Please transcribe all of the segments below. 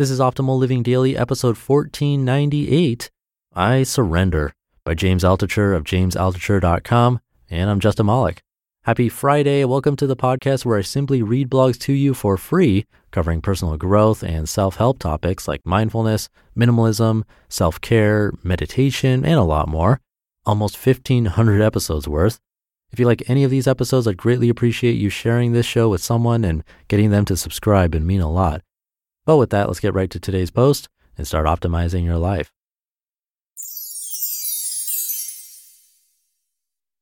This is Optimal Living Daily, episode 1498 I Surrender by James Altucher of jamesaltucher.com. And I'm Justin Malik. Happy Friday. Welcome to the podcast where I simply read blogs to you for free, covering personal growth and self help topics like mindfulness, minimalism, self care, meditation, and a lot more. Almost 1,500 episodes worth. If you like any of these episodes, I'd greatly appreciate you sharing this show with someone and getting them to subscribe and mean a lot. But with that, let's get right to today's post and start optimizing your life.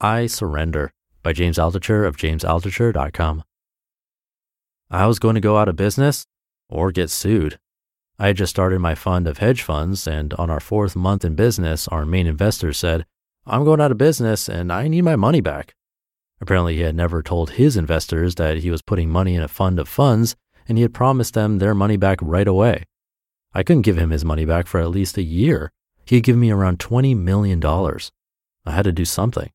I Surrender by James Altucher of jamesaltucher.com. I was going to go out of business or get sued. I had just started my fund of hedge funds, and on our fourth month in business, our main investor said, I'm going out of business and I need my money back. Apparently, he had never told his investors that he was putting money in a fund of funds and he had promised them their money back right away. I couldn't give him his money back for at least a year. He had given me around $20 million. I had to do something.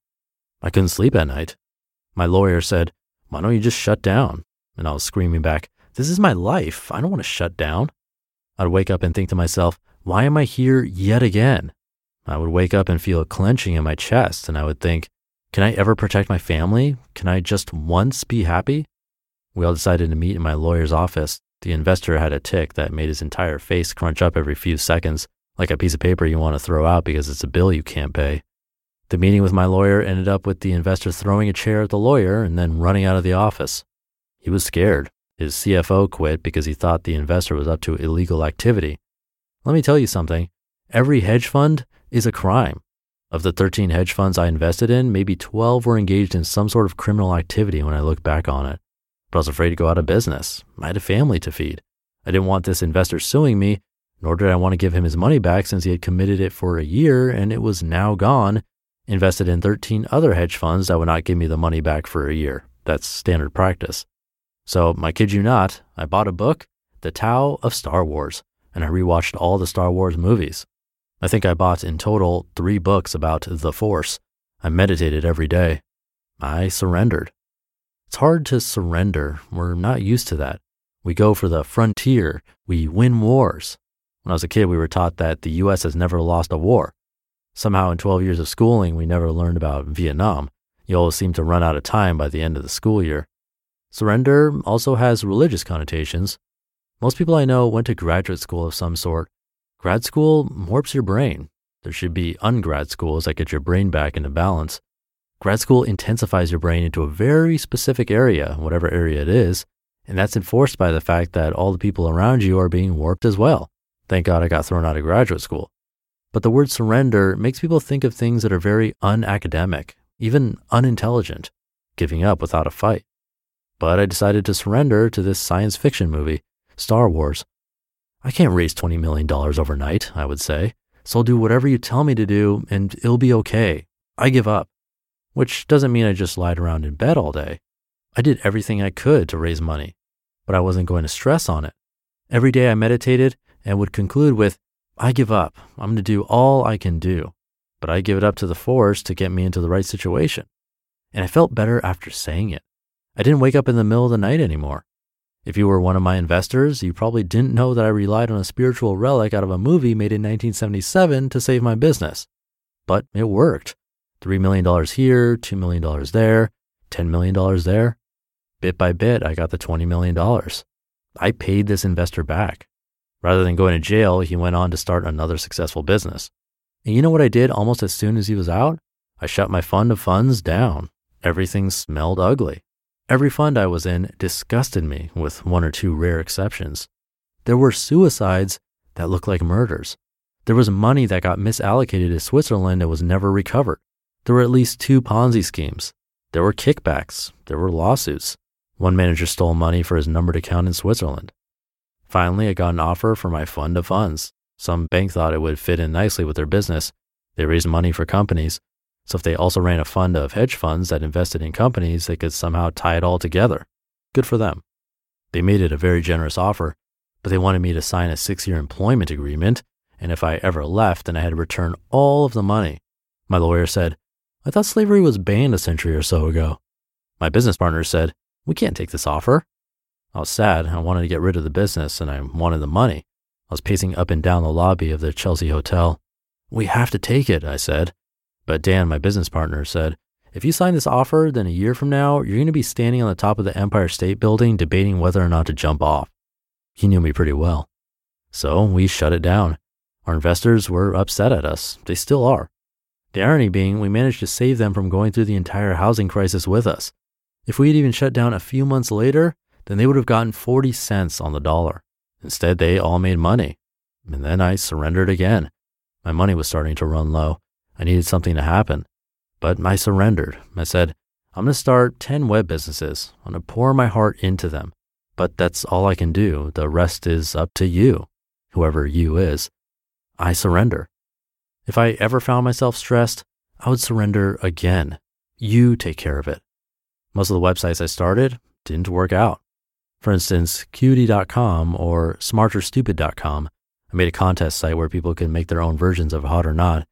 I couldn't sleep at night. My lawyer said, Why don't you just shut down? And I was screaming back, This is my life. I don't want to shut down. I'd wake up and think to myself, Why am I here yet again? I would wake up and feel a clenching in my chest, and I would think, can I ever protect my family? Can I just once be happy? We all decided to meet in my lawyer's office. The investor had a tic that made his entire face crunch up every few seconds, like a piece of paper you want to throw out because it's a bill you can't pay. The meeting with my lawyer ended up with the investor throwing a chair at the lawyer and then running out of the office. He was scared. His CFO quit because he thought the investor was up to illegal activity. Let me tell you something every hedge fund is a crime. Of the 13 hedge funds I invested in, maybe 12 were engaged in some sort of criminal activity when I look back on it. But I was afraid to go out of business. I had a family to feed. I didn't want this investor suing me, nor did I want to give him his money back since he had committed it for a year and it was now gone, invested in 13 other hedge funds that would not give me the money back for a year. That's standard practice. So, I kid you not, I bought a book, The Tao of Star Wars, and I rewatched all the Star Wars movies. I think I bought in total three books about the Force. I meditated every day. I surrendered. It's hard to surrender. We're not used to that. We go for the frontier. We win wars. When I was a kid, we were taught that the US has never lost a war. Somehow, in 12 years of schooling, we never learned about Vietnam. You always seem to run out of time by the end of the school year. Surrender also has religious connotations. Most people I know went to graduate school of some sort Grad school warps your brain. There should be ungrad schools that get your brain back into balance. Grad school intensifies your brain into a very specific area, whatever area it is, and that's enforced by the fact that all the people around you are being warped as well. Thank God I got thrown out of graduate school. But the word surrender makes people think of things that are very unacademic, even unintelligent, giving up without a fight. But I decided to surrender to this science fiction movie, Star Wars, I can't raise $20 million overnight, I would say. So I'll do whatever you tell me to do and it'll be okay. I give up. Which doesn't mean I just lied around in bed all day. I did everything I could to raise money, but I wasn't going to stress on it. Every day I meditated and would conclude with, I give up. I'm going to do all I can do, but I give it up to the force to get me into the right situation. And I felt better after saying it. I didn't wake up in the middle of the night anymore. If you were one of my investors, you probably didn't know that I relied on a spiritual relic out of a movie made in 1977 to save my business. But it worked. $3 million here, $2 million there, $10 million there. Bit by bit, I got the $20 million. I paid this investor back. Rather than going to jail, he went on to start another successful business. And you know what I did almost as soon as he was out? I shut my fund of funds down. Everything smelled ugly. Every fund I was in disgusted me, with one or two rare exceptions. There were suicides that looked like murders. There was money that got misallocated to Switzerland and was never recovered. There were at least two Ponzi schemes. There were kickbacks. There were lawsuits. One manager stole money for his numbered account in Switzerland. Finally, I got an offer for my fund of funds. Some bank thought it would fit in nicely with their business. They raised money for companies, so if they also ran a fund of hedge funds that invested in companies, they could somehow tie it all together. Good for them. They made it a very generous offer, but they wanted me to sign a six year employment agreement. And if I ever left, then I had to return all of the money. My lawyer said, I thought slavery was banned a century or so ago. My business partner said, We can't take this offer. I was sad. I wanted to get rid of the business and I wanted the money. I was pacing up and down the lobby of the Chelsea Hotel. We have to take it, I said. But Dan, my business partner, said, if you sign this offer, then a year from now, you're going to be standing on the top of the Empire State Building debating whether or not to jump off. He knew me pretty well. So we shut it down. Our investors were upset at us. They still are. The irony being, we managed to save them from going through the entire housing crisis with us. If we had even shut down a few months later, then they would have gotten 40 cents on the dollar. Instead, they all made money. And then I surrendered again. My money was starting to run low. I needed something to happen. But I surrendered. I said, I'm going to start 10 web businesses. I'm going to pour my heart into them. But that's all I can do. The rest is up to you, whoever you is. I surrender. If I ever found myself stressed, I would surrender again. You take care of it. Most of the websites I started didn't work out. For instance, Qt.com or smarterstupid.com. I made a contest site where people could make their own versions of Hot or Not.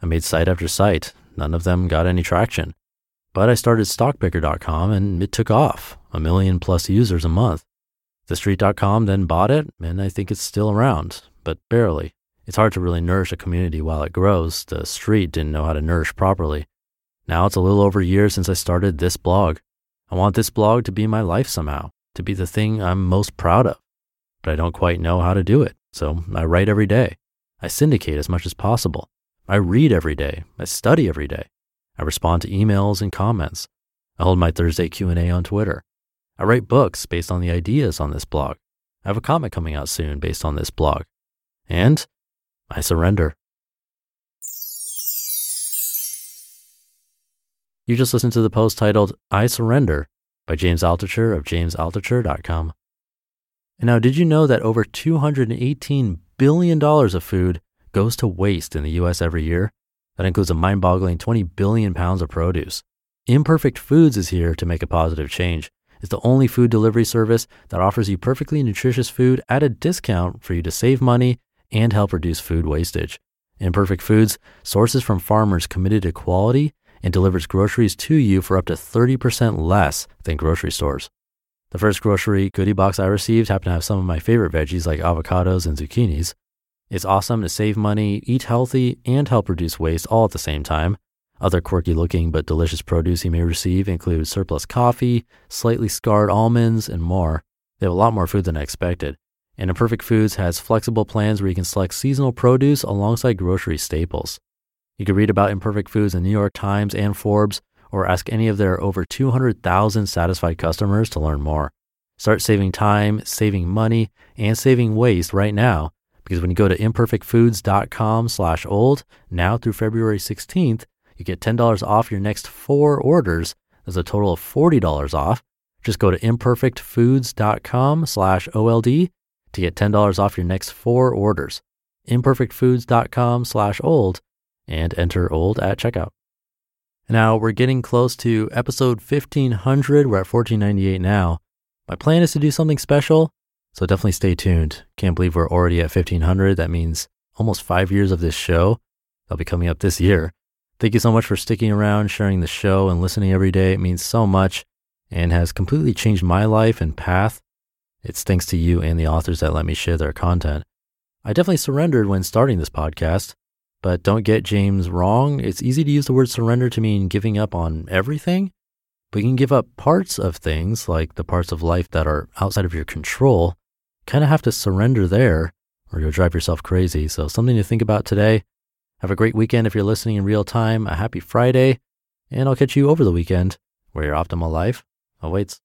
I made site after site. None of them got any traction. But I started stockpickr.com and it took off, a million plus users a month. TheStreet.com then bought it, and I think it's still around, but barely. It's hard to really nourish a community while it grows. The street didn't know how to nourish properly. Now it's a little over a year since I started this blog. I want this blog to be my life somehow, to be the thing I'm most proud of. But I don't quite know how to do it, so I write every day. I syndicate as much as possible. I read every day. I study every day. I respond to emails and comments. I hold my Thursday Q&A on Twitter. I write books based on the ideas on this blog. I have a comic coming out soon based on this blog. And I surrender. You just listened to the post titled I Surrender by James Altucher of jamesaltucher.com. And now, did you know that over $218 billion of food goes to waste in the US every year? That includes a mind boggling 20 billion pounds of produce. Imperfect Foods is here to make a positive change. It's the only food delivery service that offers you perfectly nutritious food at a discount for you to save money and help reduce food wastage. Imperfect Foods sources from farmers committed to quality and delivers groceries to you for up to 30% less than grocery stores. The first grocery goodie box I received happened to have some of my favorite veggies like avocados and zucchinis. It's awesome to save money, eat healthy, and help reduce waste all at the same time. Other quirky looking but delicious produce you may receive include surplus coffee, slightly scarred almonds, and more. They have a lot more food than I expected. And Imperfect Foods has flexible plans where you can select seasonal produce alongside grocery staples. You can read about Imperfect Foods in the New York Times and Forbes, or ask any of their over 200,000 satisfied customers to learn more. Start saving time, saving money, and saving waste right now because when you go to imperfectfoods.com slash old now through February 16th, you get $10 off your next four orders. There's a total of $40 off. Just go to imperfectfoods.com slash OLD to get $10 off your next four orders. imperfectfoods.com slash old and enter old at checkout. Now we're getting close to episode 1500. We're at 1498 now. My plan is to do something special, so definitely stay tuned. Can't believe we're already at 1500. That means almost five years of this show. They'll be coming up this year. Thank you so much for sticking around, sharing the show, and listening every day. It means so much and has completely changed my life and path. It's thanks to you and the authors that let me share their content. I definitely surrendered when starting this podcast. But don't get James wrong. It's easy to use the word surrender to mean giving up on everything. But you can give up parts of things, like the parts of life that are outside of your control. Kind of have to surrender there, or you'll drive yourself crazy. So, something to think about today. Have a great weekend if you're listening in real time. A happy Friday. And I'll catch you over the weekend where your optimal life awaits.